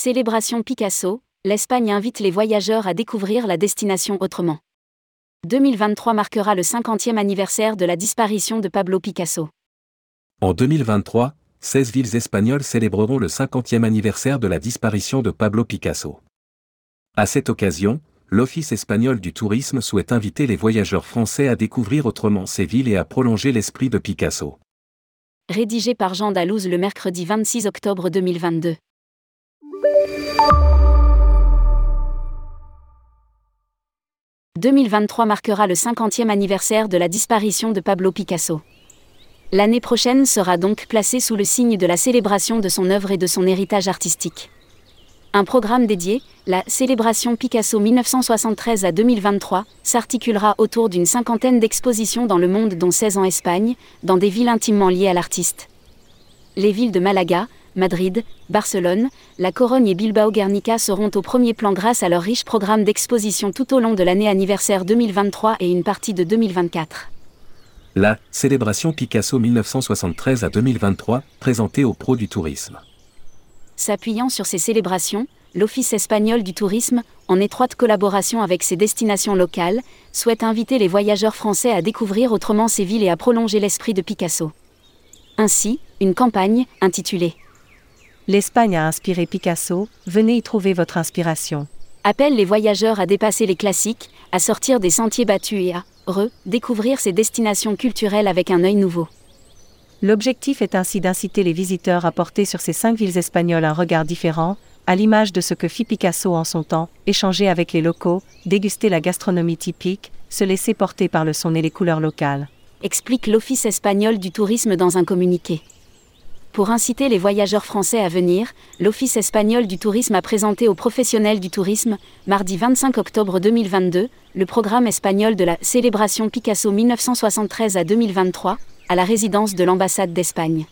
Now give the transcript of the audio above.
Célébration Picasso, l'Espagne invite les voyageurs à découvrir la destination autrement. 2023 marquera le 50e anniversaire de la disparition de Pablo Picasso. En 2023, 16 villes espagnoles célébreront le 50e anniversaire de la disparition de Pablo Picasso. À cette occasion, l'Office espagnol du tourisme souhaite inviter les voyageurs français à découvrir autrement ces villes et à prolonger l'esprit de Picasso. Rédigé par Jean Dalouse le mercredi 26 octobre 2022. « 2023 marquera le 50e anniversaire de la disparition de Pablo Picasso. L'année prochaine sera donc placée sous le signe de la célébration de son œuvre et de son héritage artistique. Un programme dédié, la Célébration Picasso 1973 à 2023, s'articulera autour d'une cinquantaine d'expositions dans le monde dont 16 en Espagne, dans des villes intimement liées à l'artiste. Les villes de Malaga, Madrid, Barcelone, La Corogne et Bilbao Guernica seront au premier plan grâce à leur riche programme d'exposition tout au long de l'année anniversaire 2023 et une partie de 2024. La célébration Picasso 1973 à 2023, présentée aux pros du tourisme. S'appuyant sur ces célébrations, l'Office espagnol du tourisme, en étroite collaboration avec ses destinations locales, souhaite inviter les voyageurs français à découvrir autrement ces villes et à prolonger l'esprit de Picasso. Ainsi, une campagne, intitulée L'Espagne a inspiré Picasso, venez y trouver votre inspiration. Appelle les voyageurs à dépasser les classiques, à sortir des sentiers battus et à, redécouvrir ces destinations culturelles avec un œil nouveau. L'objectif est ainsi d'inciter les visiteurs à porter sur ces cinq villes espagnoles un regard différent, à l'image de ce que fit Picasso en son temps, échanger avec les locaux, déguster la gastronomie typique, se laisser porter par le son et les couleurs locales. Explique l'Office espagnol du tourisme dans un communiqué. Pour inciter les voyageurs français à venir, l'Office espagnol du tourisme a présenté aux professionnels du tourisme, mardi 25 octobre 2022, le programme espagnol de la Célébration Picasso 1973 à 2023, à la résidence de l'ambassade d'Espagne.